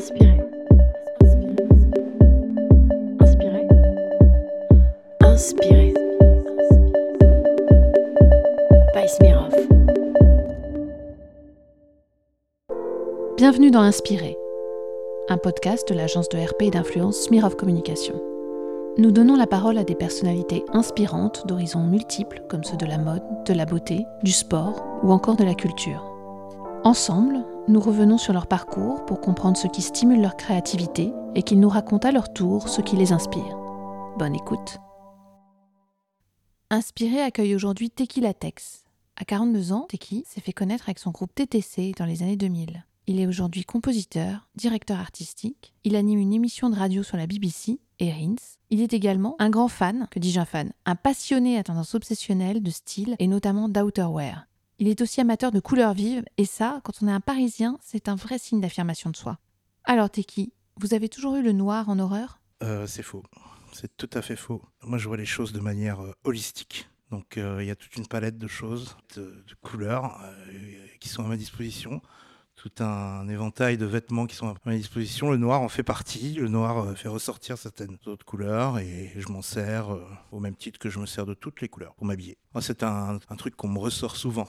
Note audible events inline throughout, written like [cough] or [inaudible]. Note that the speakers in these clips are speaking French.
Inspirez. Inspirez. Inspirez. By Smirov. Bienvenue dans Inspiré, un podcast de l'agence de RP et d'influence Smirov Communication. Nous donnons la parole à des personnalités inspirantes d'horizons multiples comme ceux de la mode, de la beauté, du sport ou encore de la culture. Ensemble, nous revenons sur leur parcours pour comprendre ce qui stimule leur créativité et qu'ils nous racontent à leur tour ce qui les inspire. Bonne écoute. Inspiré accueille aujourd'hui Teki Latex. À 42 ans, Teki s'est fait connaître avec son groupe TTC dans les années 2000. Il est aujourd'hui compositeur, directeur artistique, il anime une émission de radio sur la BBC et Rins. Il est également un grand fan, que dis-je un fan, un passionné à tendance obsessionnelle de style et notamment d'outerwear. Il est aussi amateur de couleurs vives, et ça, quand on est un Parisien, c'est un vrai signe d'affirmation de soi. Alors Teki, vous avez toujours eu le noir en horreur? Euh, c'est faux. C'est tout à fait faux. Moi, je vois les choses de manière euh, holistique. Donc, euh, il y a toute une palette de choses, de, couleurs qui sont à ma disposition. Tout un éventail de vêtements qui sont à ma disposition. Le noir en fait partie. Le noir fait ressortir certaines autres couleurs et je m'en sers au même titre que je me sers de toutes les couleurs pour m'habiller. C'est un truc qu'on me ressort souvent.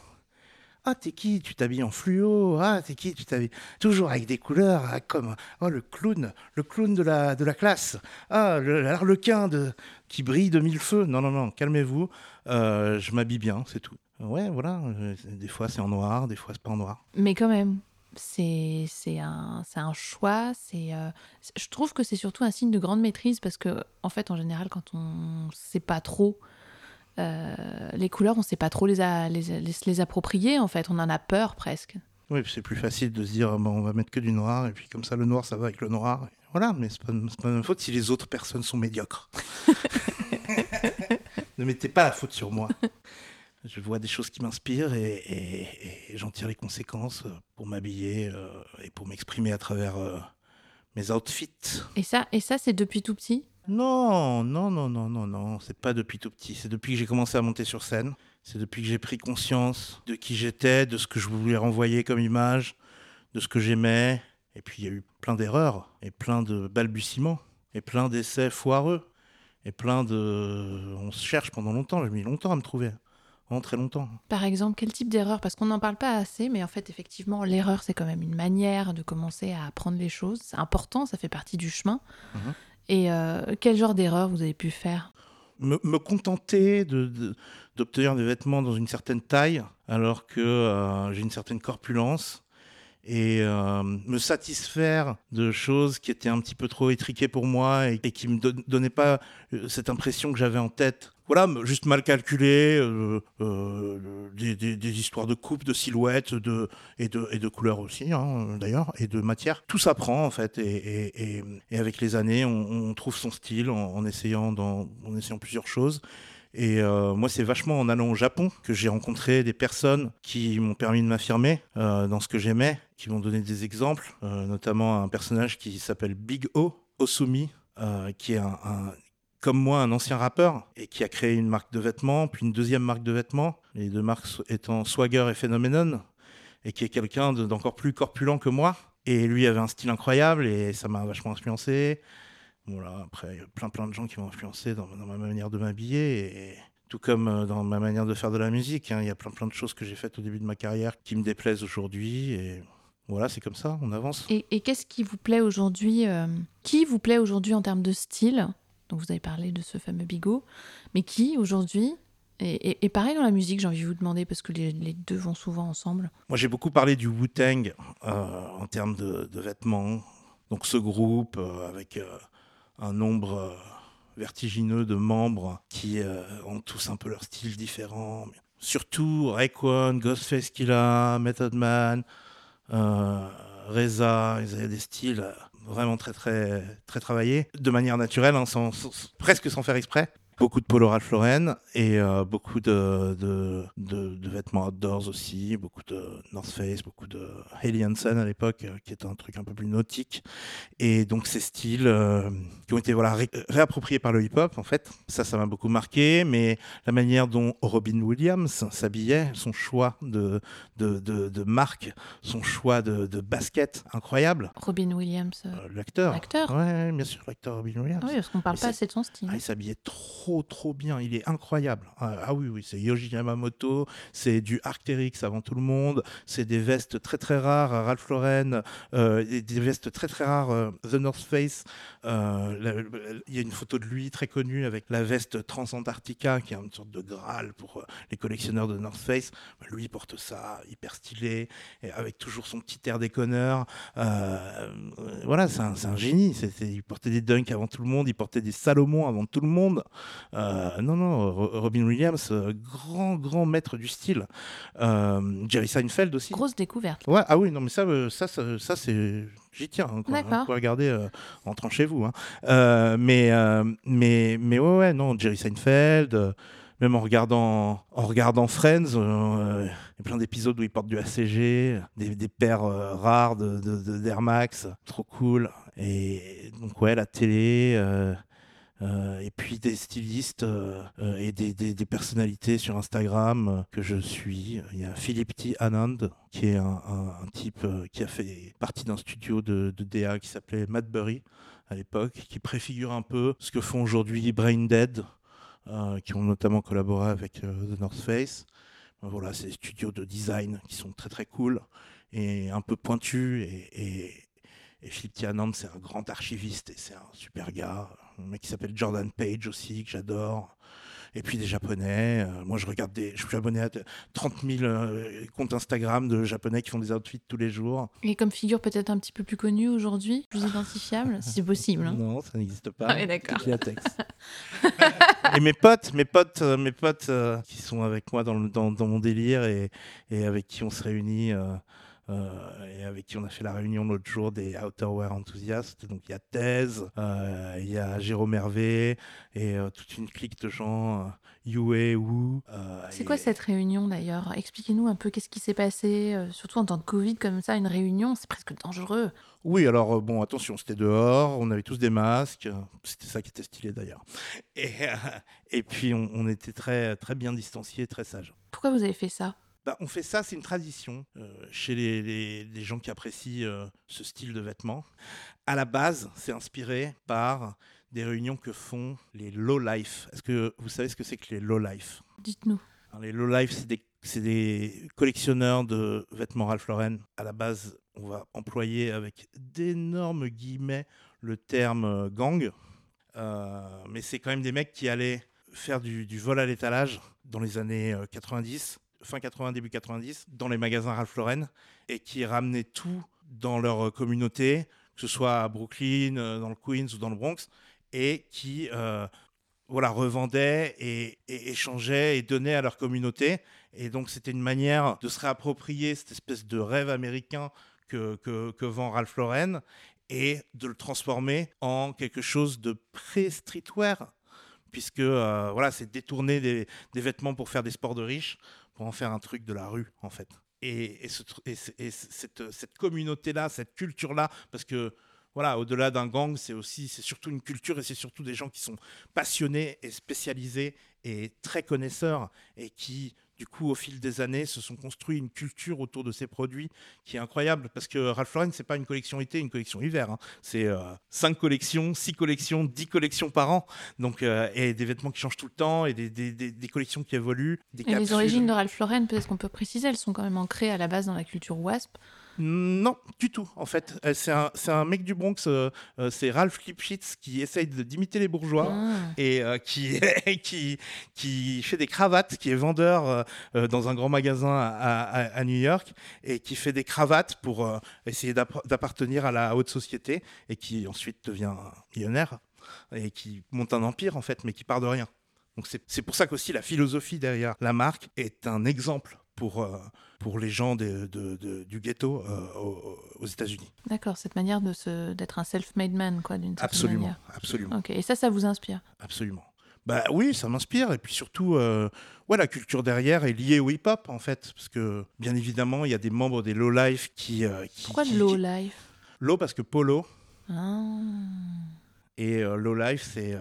Ah, t'es qui? Tu t'habilles en fluo. Ah, t'es qui? Tu t'habilles toujours avec des couleurs ah, comme oh, le clown, le clown de la, de la classe. Ah, le- l'arlequin de, qui brille de mille feux. Non, non, non, calmez-vous. Euh, je m'habille bien, c'est tout. Ouais, voilà. euh, Des fois, c'est en noir, des fois, c'est pas en noir. Mais quand même, c'est un, un choix. C'est, euh, c'est- je trouve que c'est surtout un signe de grande maîtrise parce que, en fait, en général, quand on sait pas trop les couleurs, on sait pas trop les, a- les, les, approprier. En fait, on en a peur presque. Oui, c'est plus facile de se dire, bon, on va mettre que du noir, et puis comme ça, le noir, ça va avec le noir. Voilà, mais c'est pas, pas ma faute si les autres personnes sont médiocres. [laughs] [laughs] ne mettez pas la faute sur moi. Je vois des choses qui m'inspirent et, et- et j'en tire les conséquences pour m'habiller euh, et pour m'exprimer à travers euh, mes outfits. Et ça, et ça, c'est depuis tout petit? Non, non, non, non, non, non, c'est pas depuis tout petit. C'est depuis que j'ai commencé à monter sur scène. C'est depuis que j'ai pris conscience de qui j'étais, de ce que je voulais renvoyer comme image, de ce que j'aimais. Et puis il y a eu plein d'erreurs, et plein de balbutiements, et plein d'essais foireux, et plein de. On se cherche pendant longtemps. J'ai mis longtemps à me trouver. Très longtemps. Par exemple, quel type d'erreur? Parce qu'on n'en parle pas assez, mais en fait, effectivement, l'erreur, c'est quand même une manière de commencer à apprendre les choses. C'est important, ça fait partie du chemin. Mhm. Et euh, quel genre d'erreur vous avez pu faire? Me, me contenter d'obtenir des vêtements dans une certaine taille alors que euh, j'ai une certaine corpulence et euh, me satisfaire de choses qui étaient un petit peu trop étriquées pour moi et, et qui me don- donnaient pas euh, cette impression que j'avais en tête. Voilà, juste mal calculé, euh, des, histoires de coupe, de silhouettes de, et, de, et de couleurs aussi, hein, d'ailleurs, et de matière. Tout s'apprend, en fait, et, et- et- avec les années, on, trouve son style en essayant, dans, en essayant plusieurs choses. Et euh, moi, c'est vachement en allant au Japon que j'ai rencontré des personnes qui m'ont permis de m'affirmer euh, dans ce que j'aimais, qui m'ont donné des exemples, euh, notamment un personnage qui s'appelle Big O, Osumi, qui est comme moi un ancien rappeur et qui a créé une marque de vêtements, puis une deuxième marque de vêtements, les deux marques étant Swagger et Phenomenon, et qui est quelqu'un de- d'encore plus corpulent que moi. Et lui avait un style incroyable et ça m'a vachement influencé. Voilà, après, il y a plein plein de gens qui m'ont influencé dans, dans ma manière de m'habiller et tout comme euh, dans ma manière de faire de la musique. hein. Il y a plein plein de choses que j'ai faites au début de ma carrière qui me déplaisent aujourd'hui et voilà, c'est comme ça, on avance. Et, et qu'est-ce qui vous plaît aujourd'hui euh, Qui vous plaît aujourd'hui en termes de style? Donc vous avez parlé de ce fameux bigot, mais qui aujourd'hui et, et- et pareil dans la musique, j'ai envie de vous demander parce que les, les deux vont souvent ensemble? Moi, j'ai beaucoup parlé du Wu-Tang euh, en termes de, de vêtements. Donc, ce groupe euh, avec un nombre euh, vertigineux de membres qui euh, ont tous un peu leur style différent. Surtout Raekwon, Ghostface Killah, Method Man, euh, Reza, ils avaient des styles vraiment très très très travaillés, de manière naturelle, hein, presque sans faire exprès. Beaucoup de polo Ralph Lauren et euh, beaucoup de, de, de, de vêtements outdoors aussi, beaucoup de North Face, beaucoup de Haley Hansen à l'époque, euh, qui était un truc un peu plus nautique. Et donc ces styles euh, qui ont été voilà, ré- réappropriés par le hip-hop, en fait, ça, ça m'a beaucoup marqué, mais la manière dont Robin Williams s'habillait, son choix de, de, de, marque, son choix de, de basket, incroyable. Robin Williams. l'acteur. L'acteur Ouais, bien sûr, l'acteur Robin Williams. Oui, parce qu'on parle Mais pas assez de son style. Ah, il s'habillait trop, trop bien. Il est incroyable. Ah, ah oui, oui, c'est Yoji Yamamoto. C'est du Arc'teryx avant tout le monde. C'est des vestes très, très rares. Ralph Lauren. euh, des vestes très, très rares. euh, The North Face. Euh, Il y a une photo de lui très connue avec la veste Transantarctica, qui est une sorte de Graal pour les collectionneurs de North Face. Lui, il porte ça, hyper stylé, avec toujours son petit air déconneur. Voilà, c'est un, génie. C'est- il portait des dunks avant tout le monde, il portait des Salomon avant tout le monde. Euh, non, non, Ro- Robin Williams, euh, grand, grand maître du style. Euh, Jerry Seinfeld aussi. Grosse découverte. Ouais, ah oui, non, mais ça, ça, ça, ça, c'est. J'y tiens. hein, quoi. Vous pouvez regarder euh, en rentrant chez vous. hein. Euh, mais, euh, mais, mais ouais, ouais, non, Jerry Seinfeld. même en regardant, en regardant Friends, il y a plein d'épisodes où il porte du ACG, des, des paires rares de, de, de- d'Air Max, trop cool. Et donc, ouais, la télé, et puis des stylistes euh, euh, et des, personnalités sur Instagram euh, que je suis. Il y a Philippe T. Anand, qui est un, type euh, qui a fait partie d'un studio de, de DA qui s'appelait Madbury à l'époque, qui préfigure un peu ce que font aujourd'hui Brain Dead, euh, qui ont notamment collaboré avec euh, The North Face. Euh, Voilà, c'est des studios de design qui sont très très cool et un peu pointus. Et, et, et Philippe T. Anand, c'est un grand archiviste et c'est un super gars. Un mec qui s'appelle Jordan Page aussi, que j'adore. Et puis des japonais. Euh, moi, je regarde des. Je suis abonné à 30 000 euh, comptes Instagram de japonais qui font des outfits tous les jours. Et comme figure peut-être un petit peu plus connue aujourd'hui, plus identifiable, si c'est possible. hein. Non, ça n'existe pas. Ah oui, d'accord. [laughs] Et mes potes, mes potes, euh, mes potes euh, qui sont avec moi dans, le- dans, dans mon délire et, et avec qui on se réunit. euh, et avec qui on a fait la réunion l'autre jour des outerwear enthousiastes. Donc il y a Thèse, euh, il y a Jérôme Hervé et euh, toute une clique de gens, euh, Yue, Wu. euh, C'est et- quoi cette réunion d'ailleurs? Expliquez-nous un peu qu'est-ce qui s'est passé, euh, surtout en temps de Covid comme ça, une réunion, c'est presque dangereux. Oui, alors euh, bon, attention, c'était dehors, on avait tous des masques, euh, c'était ça qui était stylé d'ailleurs. Et, euh, et puis on, on était très, très bien distanciés, très sages. Pourquoi vous avez fait ça? Bah, on fait ça, c'est une tradition euh, chez les, les- les gens qui apprécient euh, ce style de vêtements. À la base, c'est inspiré par des réunions que font les low life. Est-ce que vous savez ce que c'est que les low life Dites-nous. les low-life, c'est des, collectionneurs de vêtements Ralph Lauren. À la base, on va employer avec d'énormes guillemets le terme euh, gang. Euh, mais c'est quand même des mecs qui allaient faire du, du vol à l'étalage dans les années euh, 90, fin 80, début 90, dans les magasins Ralph Lauren, et qui ramenaient tout dans leur euh, communauté, que ce soit à Brooklyn, euh, dans le Queens ou dans le Bronx, et qui euh, voilà, revendaient et, échangeaient et donnaient à leur communauté. Et donc, c'était une manière de se réapproprier cette espèce de rêve américain que, vend Ralph Lauren et de le transformer en quelque chose de pré-streetwear, puisque voilà, c'est détourner des vêtements pour faire des sports de riches, pour en faire un truc de la rue, en fait. Et, et, cette, cette communauté-là, cette culture-là, parce que voilà, au-delà d'un gang, c'est aussi, c'est surtout une culture et c'est surtout des gens qui sont passionnés et spécialisés et très connaisseurs et qui, du coup, au fil des années, se sont construits une culture autour de ces produits qui est incroyable parce que Ralph Lauren, c'est pas une collection été, une collection hiver. hein. C'est euh, cinq collections, six collections, dix collections par an. Donc, euh, et des vêtements qui changent tout le temps et des, des- des- des collections qui évoluent. Des Et les origines de Ralph Lauren, peut-être qu'on peut préciser, elles sont quand même ancrées à la base dans la culture WASP. Non, du tout, en fait. Euh, C'est un, mec du Bronx, euh, euh, c'est Ralph Lipschitz qui essaye d'imiter les bourgeois. Ah. et euh, qui, [laughs] qui, qui fait des cravates, qui est vendeur euh, dans un grand magasin à, à- à New York et qui fait des cravates pour essayer d'appartenir à la haute société et qui ensuite devient millionnaire et qui monte un empire en fait, mais qui part de rien. Donc c'est c'est pour ça qu'aussi la philosophie derrière la marque est un exemple pour, euh, pour les gens de- de- de- du ghetto euh, aux, aux États-Unis. D'accord, cette manière d'être un self-made man, quoi, d'une certaine Absolument, manière. absolument. Ok, et ça, ça vous inspire? Absolument. Bah oui, ça m'inspire. Et puis surtout, euh, ouais, la culture derrière est liée au hip-hop, en fait. Parce que, bien évidemment, il y a des membres des Low Life qui. euh, qui- Pourquoi qui- de low qui- life Low parce que polo. Ah, Et euh, Low Life, c'est.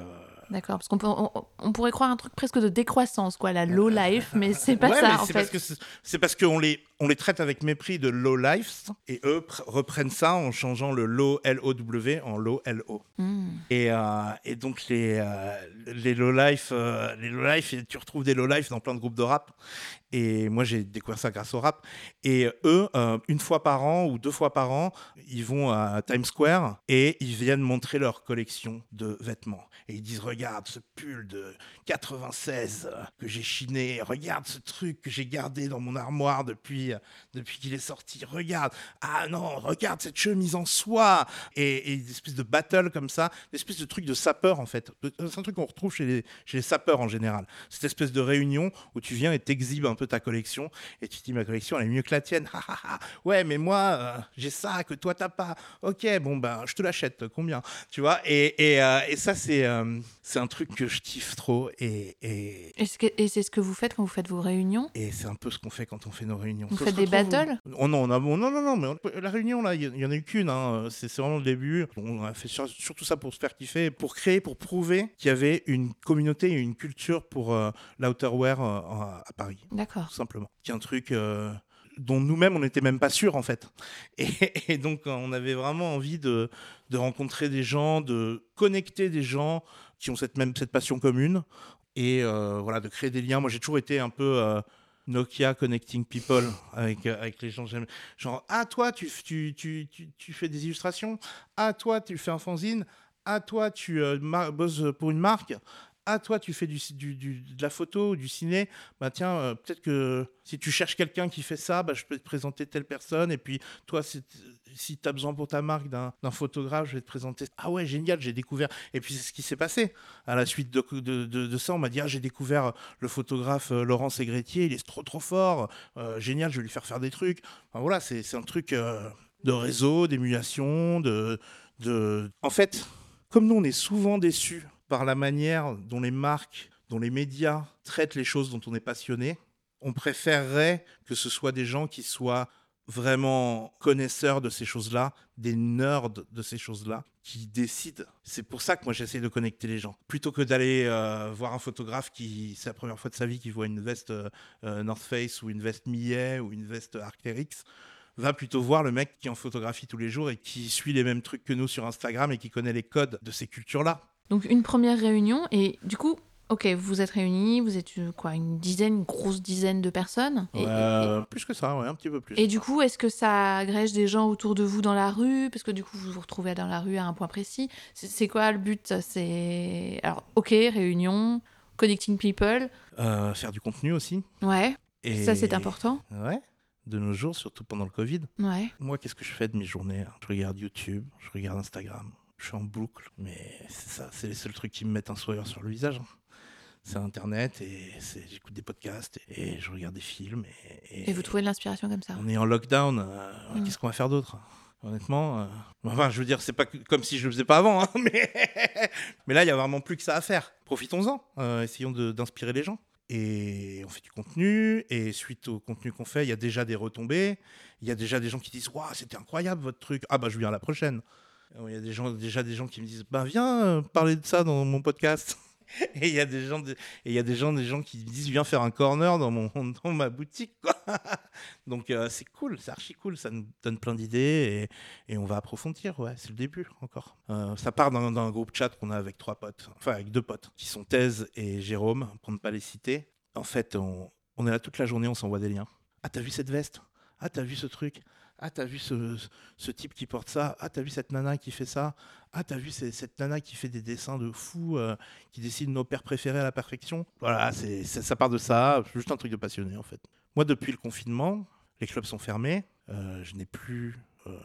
D'accord, parce qu'on peut- on, on pourrait croire un truc presque de décroissance, quoi, la low life, mais c'est pas ouais, ça mais en c'est fait. parce que c'est- c'est parce qu'on les, on les traite avec mépris de low life et eux pr- reprennent ça en changeant le low L-O-W en low L-O. Hmm. Et, euh, et donc les, euh, les low life, euh, les low life, tu retrouves des low life dans plein de groupes de rap. Et moi j'ai découvert ça grâce au rap. Et eux, une fois par an ou deux fois par an, ils vont à Times Square et ils viennent montrer leur collection de vêtements. Et ils disent regarde ce pull de 96 euh, que j'ai chiné, regarde ce truc que j'ai gardé dans mon armoire depuis, euh, depuis qu'il est sorti, regarde, ah non, regarde cette chemise en soie. Et, et des espèces de battles comme ça, des espèces de trucs de sapeurs en fait. C'est un truc qu'on retrouve chez les, chez les sapeurs en général. Cette espèce de réunion où tu viens et t'exhibes un peu ta collection et tu te dis ma collection elle est mieux que la tienne. [laughs] Ouais, mais moi euh, j'ai ça que toi t'as pas. Ok, bon ben je te l'achète. Combien? Tu vois? Et, et, euh, et ça c'est euh, c'est un truc que je kiffe trop et, et c'est ce que vous faites quand vous faites vos réunions? Et c'est un peu ce qu'on fait quand on fait nos réunions. Se des battles? Oh non, on a, non, non, non, mais on- la réunion là, il y, il y en a eu qu'une. hein. C'est vraiment le début. On a fait sur- surtout ça pour se faire kiffer, pour créer, pour prouver qu'il y avait une communauté et une culture pour euh, l'outerwear euh, à à Paris, D'accord. tout simplement. Qui est un truc. euh, dont nous-mêmes on n'était même pas sûrs en fait. Et, et donc on avait vraiment envie de, de rencontrer des gens, de connecter des gens qui ont cette même cette passion commune et euh, voilà de créer des liens. Moi j'ai toujours été un peu euh, Nokia connecting people avec euh, avec les gens. Genre ah toi tu, tu, tu, tu, fais des illustrations, ah toi tu fais un fanzine, ah toi tu euh, bosses pour une marque. Ah, toi, tu fais du, du- de la photo, du ciné. Bah, tiens, euh, peut-être que si tu cherches quelqu'un qui fait ça, bah, je peux te présenter telle personne. Et puis, toi, si, si tu as besoin pour ta marque d'un photographe, je vais te présenter. Ah ouais, génial, j'ai découvert. Et puis, c'est ce qui s'est passé. À la suite de, ça, on m'a dit Ah, j'ai découvert le photographe euh, Laurent Ségretier, il est trop, trop fort. Euh, génial, je vais lui faire faire des trucs. Enfin, voilà, c'est c'est un truc euh, de réseau, d'émulation, de, de. En fait, comme nous, on est souvent déçus par la manière dont les marques, dont les médias traitent les choses dont on est passionné, on préférerait que ce soit des gens qui soient vraiment connaisseurs de ces choses-là, des nerds de ces choses-là, qui décident. C'est pour ça que moi j'essaie de connecter les gens. Plutôt que d'aller euh, voir un photographe qui, c'est la première fois de sa vie qu'il voit une veste euh, euh, North Face ou une veste Millet ou une veste Arc'teryx, va plutôt voir le mec qui en photographie tous les jours et qui suit les mêmes trucs que nous sur Instagram et qui connaît les codes de ces cultures-là. Donc une première réunion et du coup, ok, vous vous êtes réunis, vous êtes euh, quoi, une dizaine, une grosse dizaine de personnes. Et, Euh, plus que ça, ouais, un petit peu plus. et- et du coup, est-ce que ça agrège des gens autour de vous dans la rue? Parce que du coup, vous vous retrouvez dans la rue à un point précis. C'est- C'est quoi le but? C'est alors, ok, réunion, connecting people. Euh, faire du contenu aussi. Ouais, Et... ça c'est important. Ouais, de nos jours, surtout pendant le Covid. Ouais. Moi, qu'est-ce que je fais de mes journées? Je regarde YouTube, je regarde Instagram, je suis en boucle, mais c'est ça, c'est les seuls trucs qui me mettent un sourire sur le visage. hein. C'est Internet et j'écoute des podcasts et, je regarde des films. Et, Et vous trouvez de l'inspiration comme ça On est en lockdown, euh, Mm. qu'est-ce qu'on va faire d'autre? Honnêtement, euh, enfin, je veux dire, c'est pas comme si je le faisais pas avant, hein, [laughs] mais, mais là, il y a vraiment plus que ça à faire. Profitons-en, euh, essayons de- d'inspirer les gens. Et on fait du contenu, et suite au contenu qu'on fait, il y a déjà des retombées. Il y a déjà des gens qui disent Waouh, c'était incroyable votre truc. Ah, bah, je viens à la prochaine. Il y a des gens, déjà des gens qui me disent Bah, viens euh, parler de ça dans mon podcast. Et il y a des gens, qui me disent Viens faire un corner dans, mon, [laughs] dans ma boutique. Quoi. Donc, euh, c'est cool, c'est archi cool. Ça nous donne plein d'idées et, on va approfondir. Ouais, c'est le début encore. Euh, ça part d'un groupe chat qu'on a avec trois potes, enfin avec deux potes, qui sont Thèse et Jérôme, pour ne pas les citer. En fait, on est là toute la journée, on s'envoie des liens. Ah, t'as vu cette veste? Ah, t'as vu ce truc? Ah, t'as vu ce, type qui porte ça? Ah, t'as vu cette nana qui fait ça? Ah, t'as vu cette nana qui fait des dessins de fou, euh, qui dessine nos pères préférés à la perfection? Voilà, ça, part de ça. Juste un truc de passionné, en fait. Moi, depuis le confinement, les clubs sont fermés. euh, je n'ai plus euh,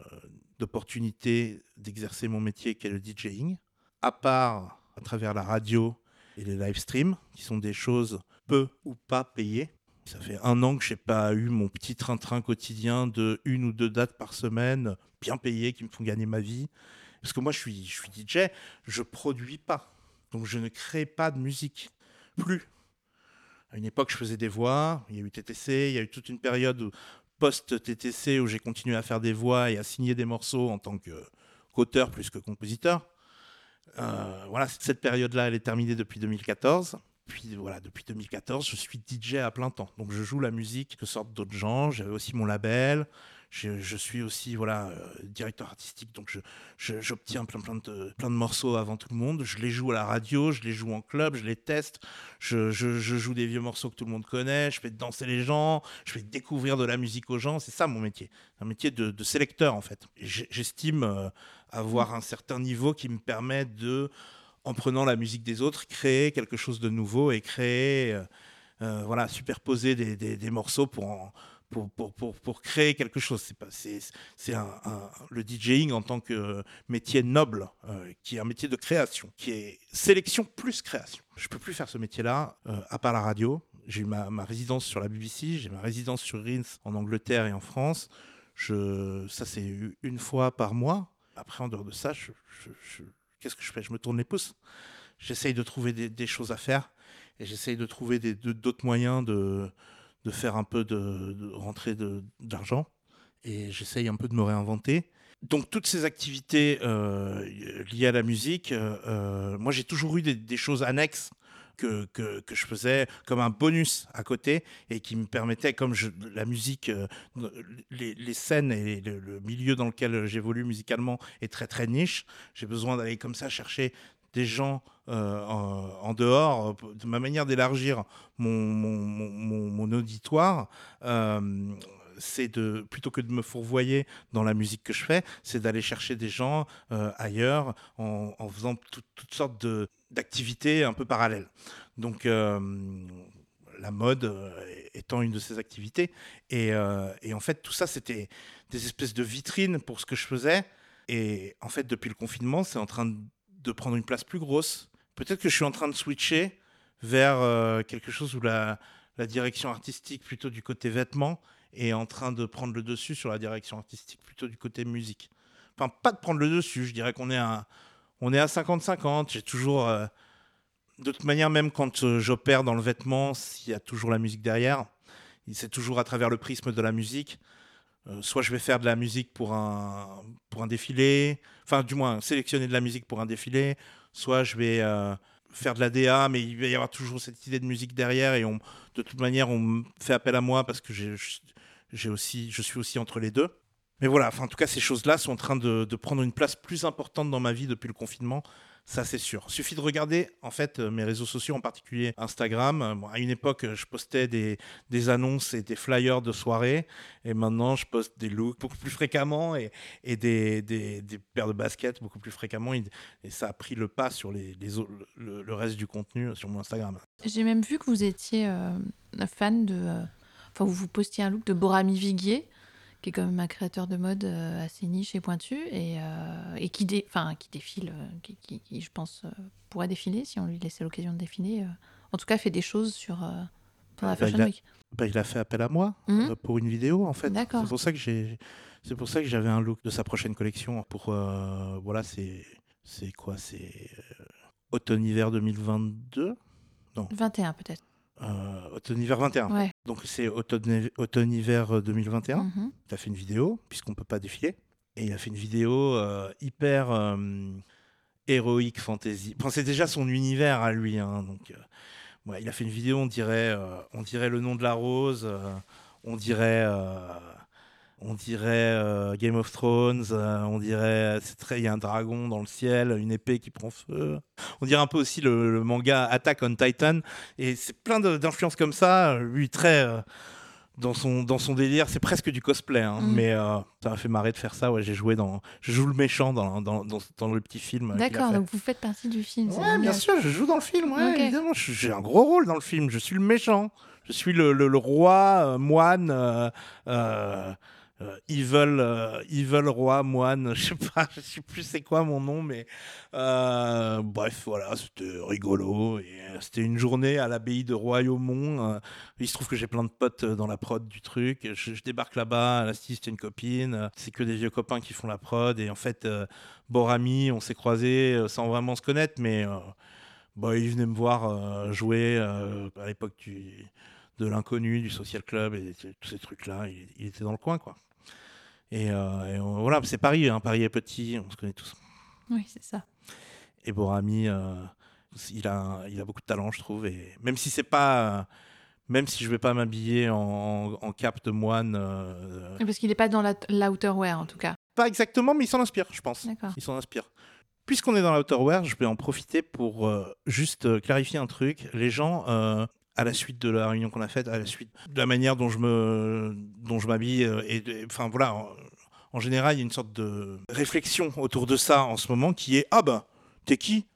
d'opportunité d'exercer mon métier qui est le DJing, à part à travers la radio et les live streams, qui sont des choses peu ou pas payées. Ça fait un an que je n'ai pas eu mon petit train-train quotidien de une ou deux dates par semaine, bien payées, qui me font gagner ma vie. Parce que moi, je suis, je suis DJ, je produis pas. Donc je ne crée pas de musique. Plus. À une époque, je faisais des voix. Il y a eu TTC. Il y a eu toute une période post-TTC où j'ai continué à faire des voix et à signer des morceaux en tant qu'auteur plus que compositeur. Euh, voilà, cette période-là, elle est terminée depuis 2014. Puis voilà, depuis 2014, je suis DJ à plein temps. Donc je joue la musique que sortent d'autres gens. J'avais aussi mon label. Je, suis aussi voilà euh, directeur artistique, donc j'obtiens plein, plein, de, plein de morceaux avant tout le monde. Je les joue à la radio, je les joue en club, je les teste. Je, joue des vieux morceaux que tout le monde connaît. Je fais danser les gens. Je fais découvrir de la musique aux gens. C'est ça mon métier, un métier de, sélecteur en fait. J'estime euh, avoir un certain niveau qui me permet de, en prenant la musique des autres, créer quelque chose de nouveau et créer, euh, voilà, superposer des, des morceaux pour pour, pour, pour, créer quelque chose. C'est, c'est, un, le DJing en tant que métier noble, euh, qui est un métier de création, qui est sélection plus création. Je peux plus faire ce métier-là, euh, à part la radio. J'ai eu ma, ma, résidence sur la BBC, j'ai ma résidence sur Rins en Angleterre et en France. Je, ça, c'est une fois par mois. Après, en dehors de ça, je, qu'est-ce que je fais? Je me tourne les pouces. J'essaye de trouver des, choses à faire et j'essaye de trouver d'autres moyens de de faire un peu de, de rentrée d'argent et j'essaye un peu de me réinventer. Donc toutes ces activités euh, liées à la musique, euh, euh, moi j'ai toujours eu des, choses annexes que, que, je faisais comme un bonus à côté et qui me permettaient, comme la musique, les, les, scènes et le, milieu dans lequel j'évolue musicalement est très très niche, j'ai besoin d'aller comme ça chercher des gens euh, en, dehors, de ma manière d'élargir mon, mon, auditoire, euh, c'est de plutôt que de me fourvoyer dans la musique que je fais, c'est d'aller chercher des gens euh, ailleurs en, faisant toutes sortes d'activités un peu parallèles. Donc la mode étant une de ces activités. Et, et en fait, tout ça, c'était des espèces de vitrines pour ce que je faisais. Et en fait, depuis le confinement, c'est en train de de prendre une place plus grosse. Peut-être que je suis en train de switcher vers euh, quelque chose où la, la, direction artistique, plutôt du côté vêtements, est en train de prendre le dessus sur la direction artistique, plutôt du côté musique. Enfin, pas de prendre le dessus, je dirais qu'on est à, on est à 50-50. J'ai toujours. Euh, de toute manière, même quand euh, j'opère dans le vêtement, s'il y a toujours la musique derrière, c'est toujours à travers le prisme de la musique. Euh, soit je vais faire de la musique pour un, pour un défilé, enfin du moins sélectionner de la musique pour un défilé, soit je vais faire de la DA, mais il va y avoir toujours cette idée de musique derrière et on, de toute manière on fait appel à moi parce que j'ai aussi, je suis aussi entre les deux. Mais voilà, enfin, en tout cas ces choses-là sont en train de, prendre une place plus importante dans ma vie depuis le confinement ça, c'est sûr. Suffit de regarder, en fait, euh, mes réseaux sociaux, en particulier Instagram. Euh, à une époque, je postais des, des, annonces et des flyers de soirée. Et maintenant, je poste des looks beaucoup plus fréquemment et, et des, des, des, paires de baskets beaucoup plus fréquemment. Et, ça a pris le pas sur les, le, reste du contenu sur mon Instagram. J'ai même vu que vous étiez euh, fan de. Enfin, vous vous postiez un look de Borami Viguier qui est quand même un créateur de mode euh, assez niche et pointu, et, euh, et qui, dé, qui défile, euh, qui, qui, je pense, pourrait défiler si on lui laissait l'occasion de défiler. en tout cas, fait des choses sur la bah, Fashion Week. Bah, il a fait appel à moi mhm. pour une vidéo, en fait. C'est pour ça que j'ai. C'est pour ça que j'avais un look de sa prochaine collection. Pour voilà, c'est c'est quoi C'est automne-hiver 2022 Non. 21 peut-être. Euh, automne-hiver 21. Donc c'est automne-hiver 2021. Mm Il a fait une vidéo, puisqu'on ne peut pas défiler. Et il a fait une vidéo euh, hyper euh, héroïque, fantasy. Enfin, c'est déjà son univers à lui. Hein, donc, ouais, il a fait une vidéo, on dirait, on dirait le nom de la rose, on dirait on dirait euh, Game of Thrones, euh, on dirait c'est très il y a un dragon dans le ciel, une épée qui prend feu. On dirait un peu aussi le, manga Attack on Titan et c'est plein d'influences comme ça, lui très euh, dans son dans son délire, c'est presque du cosplay hein, mm. mais ça m'a fait marrer de faire ça ouais, j'ai joué dans je joue le méchant dans, dans, dans, le petit film. D'accord, donc vous faites partie du film. Ouais, bien sûr, je joue dans le film, ouais, évidemment, j'ai un gros rôle dans le film, je suis le méchant. Je suis le, le, roi moine euh, Evil, euh, Roi Moine, [laughs] je sais pas, je sais plus c'est quoi mon nom, mais euh, bref, voilà, c'était rigolo. Et c'était une journée à l'abbaye de Royaumont. il se trouve que j'ai plein de potes dans la prod du truc. Je, débarque là-bas, la c'est une copine. C'est que des vieux copains qui font la prod. Et en fait, Borami, on s'est croisés sans vraiment se connaître, mais bah, il venait me voir jouer à l'époque de l'inconnu, du social club et tous ces trucs-là. Il, était dans le coin, quoi. Et, voilà, c'est Paris. Hein. Paris est petit, on se connaît tous. Oui, c'est ça. Et Borami, il, a, il a beaucoup de talent, je trouve. Et même si c'est pas même si je vais pas m'habiller en, cap de moine. Euh, Parce qu'il n'est pas dans l'outerwear en tout cas. Pas exactement, mais il s'en inspire, je pense. Il s'en inspire. Puisqu'on est dans l'outerwear, je vais en profiter pour euh, juste euh, clarifier un truc. Les gens, à la suite de la réunion qu'on a faite, à la suite de la manière dont je me, dont je m'habille, et enfin voilà, en, en, général, il y a une sorte de réflexion autour de ça en ce moment qui est ah ben, t'es qui?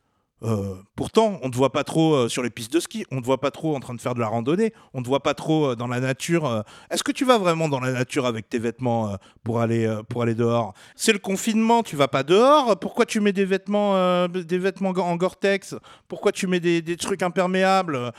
Euh, pourtant, on ne te voit pas trop euh, sur les pistes de ski, on ne te voit pas trop en train de faire de la randonnée, on ne te voit pas trop euh, dans la nature. Est-ce que tu vas vraiment dans la nature avec tes vêtements pour, aller, pour aller dehors? C'est le confinement, tu vas pas dehors? Pourquoi tu mets des vêtements, des vêtements en Gore-Tex? Pourquoi tu mets des, des trucs imperméables?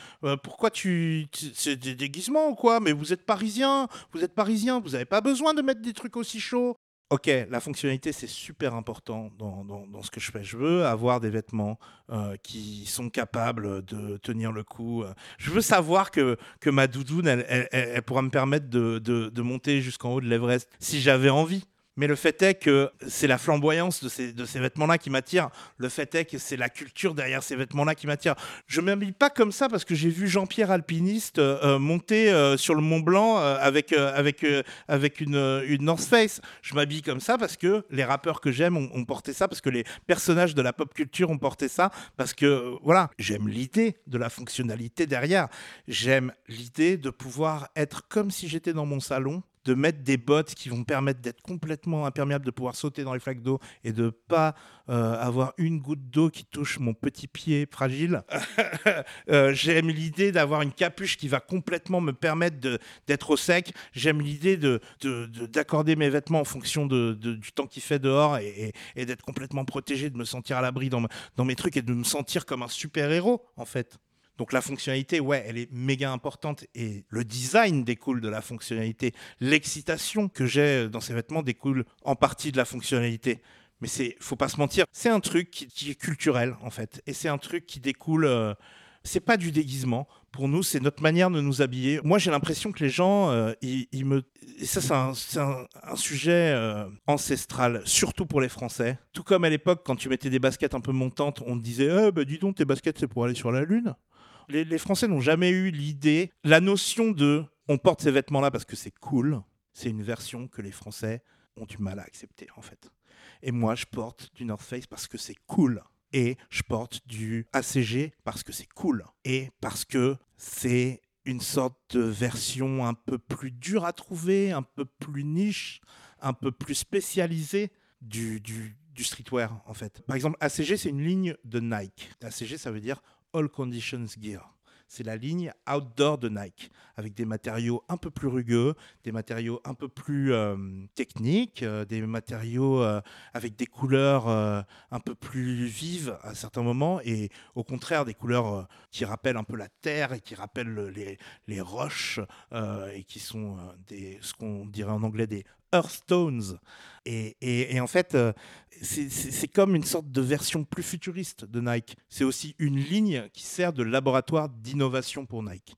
Pourquoi tu. C'est des déguisements ou quoi? Mais vous êtes parisien, vous êtes parisien, vous n'avez pas besoin de mettre des trucs aussi chauds. Ok, la fonctionnalité, c'est super important dans, dans, ce que je fais. Je veux avoir des vêtements euh, qui sont capables de tenir le coup. Je veux savoir que, que ma doudoune, elle, elle, pourra me permettre de, de, de monter jusqu'en haut de l'Everest si j'avais envie. Mais le fait est que c'est la flamboyance de ces, vêtements-là qui m'attire. Le fait est que c'est la culture derrière ces vêtements-là qui m'attire. Je ne m'habille pas comme ça parce que j'ai vu Jean-Pierre Alpiniste euh, euh, monter euh, sur le Mont Blanc avec, une North Face. Je m'habille comme ça parce que les rappeurs que j'aime ont, ont, porté ça, parce que les personnages de la pop culture ont porté ça, parce que voilà, j'aime l'idée de la fonctionnalité derrière. J'aime l'idée de pouvoir être comme si j'étais dans mon salon de mettre des bottes qui vont permettre d'être complètement imperméables, de pouvoir sauter dans les flaques d'eau et de pas euh, avoir une goutte d'eau qui touche mon petit pied fragile. [laughs] Euh, j'aime l'idée d'avoir une capuche qui va complètement me permettre d'être au sec. J'aime l'idée d'accorder de, mes vêtements en fonction du temps qu'il fait dehors et, d'être complètement protégé, de me sentir à l'abri dans, dans mes trucs et de me sentir comme un super-héros, en fait. Donc la fonctionnalité, ouais, elle est méga importante et le design découle de la fonctionnalité. L'excitation que j'ai dans ces vêtements découle en partie de la fonctionnalité. Mais c'est, faut pas se mentir, c'est un truc qui, est culturel en fait, et c'est un truc qui découle. Euh, c'est pas du déguisement. Pour nous, c'est notre manière de nous habiller. Moi, j'ai l'impression que les gens, euh, ils, me. Et ça, c'est un, sujet euh, ancestral, surtout pour les Français. Tout comme à l'époque, quand tu mettais des baskets un peu montantes, on te disait eh, bah, dis donc, tes baskets, c'est pour aller sur la Lune les, Français n'ont jamais eu l'idée, la notion de on porte ces vêtements-là parce que c'est cool, c'est une version que les Français ont du mal à accepter en fait. Et moi, je porte du North Face parce que c'est cool. Et je porte du ACG parce que c'est cool. Et parce que c'est une sorte de version un peu plus dure à trouver, un peu plus niche, un peu plus spécialisée du, du, streetwear en fait. Par exemple, ACG, c'est une ligne de Nike. ACG, ça veut dire All Conditions Gear. C'est la ligne outdoor de Nike, avec des matériaux un peu plus rugueux, des matériaux un peu plus euh, techniques, euh, des matériaux euh, avec des couleurs un peu plus vives à certains moments, et au contraire des couleurs qui rappellent un peu la terre et qui rappellent les, les roches, et qui sont des, ce qu'on dirait en anglais des Earthstones. Et, et, en fait, euh, c'est comme une sorte de version plus futuriste de Nike. C'est aussi une ligne qui sert de laboratoire d'innovation pour Nike.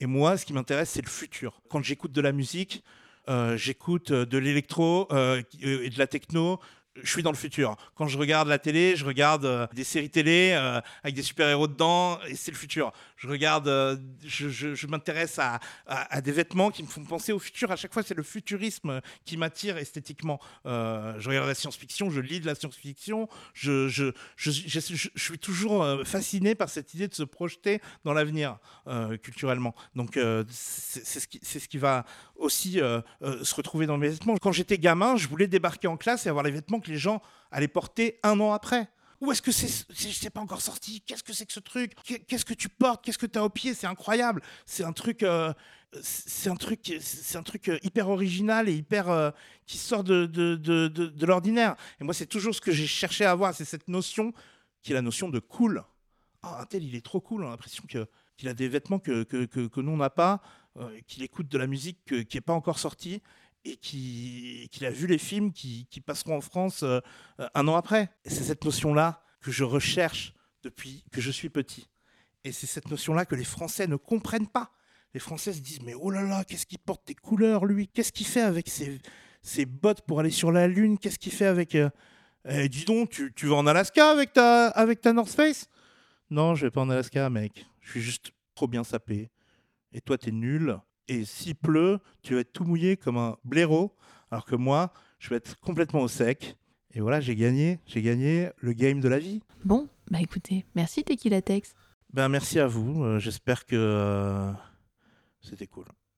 Et moi, ce qui m'intéresse, c'est le futur. Quand j'écoute de la musique, euh, j'écoute de l'électro euh, et de la techno, je suis dans le futur. Quand je regarde la télé, je regarde euh, des séries télé euh, avec des super-héros dedans, et c'est le futur. Je regarde, euh, je, m'intéresse à, des vêtements qui me font penser au futur. À chaque fois, c'est le futurisme qui m'attire esthétiquement. je regarde la science-fiction, je lis de la science-fiction, je, suis toujours fasciné par cette idée de se projeter dans l'avenir culturellement. Donc, c'est ce qui va aussi se retrouver dans mes vêtements. Quand j'étais gamin, je voulais débarquer en classe et avoir les vêtements que les gens allaient porter un an après. Ou est-ce que c'est, c'est pas encore sorti? Qu'est-ce que c'est que ce truc? Qu'est-ce que tu portes? Qu'est-ce que tu as au pied? C'est incroyable. C'est un truc, euh, c'est un truc, c'est un truc euh, hyper original et hyper euh, qui sort de, de, de, de, l'ordinaire. Et moi, c'est toujours ce que j'ai cherché à avoir, c'est cette notion qui est la notion de cool. Oh, un tel, il est trop cool. On a l'impression que qu'il a des vêtements que, que, que, que nous on n'a pas, qu'il écoute de la musique qui n'est pas encore sortie et qu'il a vu les films qui, passeront en France euh, un an après. C'est cette notion-là que je recherche depuis que je suis petit. Et c'est cette notion-là que les Français ne comprennent pas. Les Français se disent mais oh là là, qu'est-ce qu'il porte des couleurs lui? Qu'est-ce qu'il fait avec ses, bottes pour aller sur la lune? Qu'est-ce qu'il fait avec euh, eh, Dis donc, tu, tu, vas en Alaska avec ta avec ta North Face? Non, je vais pas en Alaska, mec. Je suis juste trop bien sapé. Et toi, t'es nul. Et s'il pleut, tu vas être tout mouillé comme un blaireau, alors que moi, je vais être complètement au sec. Et voilà, j'ai gagné, j'ai gagné le game de la vie. Bon, bah écoutez, merci Tequila Tex. Ben merci à vous. Euh, J'espère que euh, c'était cool.